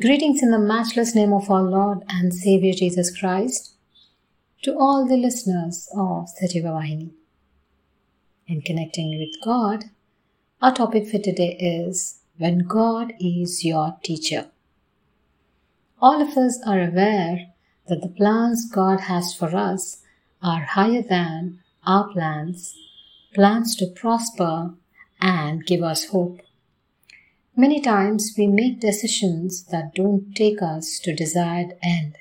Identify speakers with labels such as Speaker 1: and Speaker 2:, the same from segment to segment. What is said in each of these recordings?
Speaker 1: Greetings in the matchless name of our Lord and Savior Jesus Christ to all the listeners of Sajeeva Vahini. In connecting with God, our topic for today is When God is Your Teacher. All of us are aware that the plans God has for us are higher than our plans, plans to prosper and give us hope. Many times we make decisions that don't take us to desired end.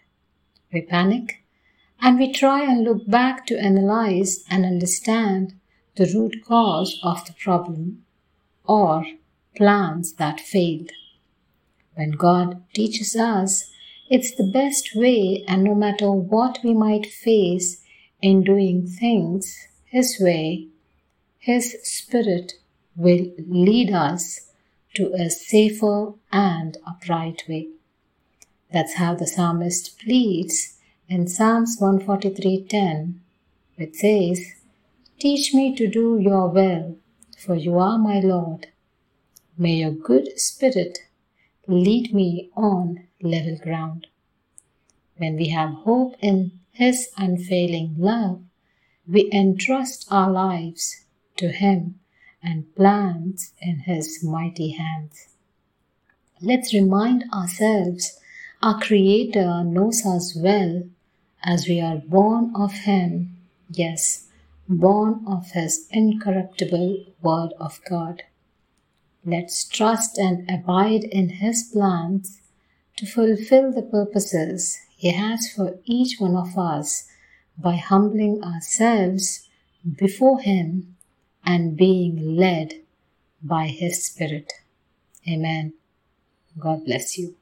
Speaker 1: We panic and we try and look back to analyze and understand the root cause of the problem or plans that failed. When God teaches us, it's the best way, and no matter what we might face in doing things His way, His Spirit will lead us to a safer and upright way. That's how the psalmist pleads in Psalms 143:10, which says, Teach me to do your will, for you are my Lord. May your good spirit lead me on level ground. When we have hope in His unfailing love, we entrust our lives to Him and plans in His mighty hands. Let's remind ourselves our Creator knows us well as we are born of Him, yes, born of His incorruptible Word of God. Let's trust and abide in His plans to fulfill the purposes He has for each one of us by humbling ourselves before Him and being led by His Spirit. Amen. God bless you.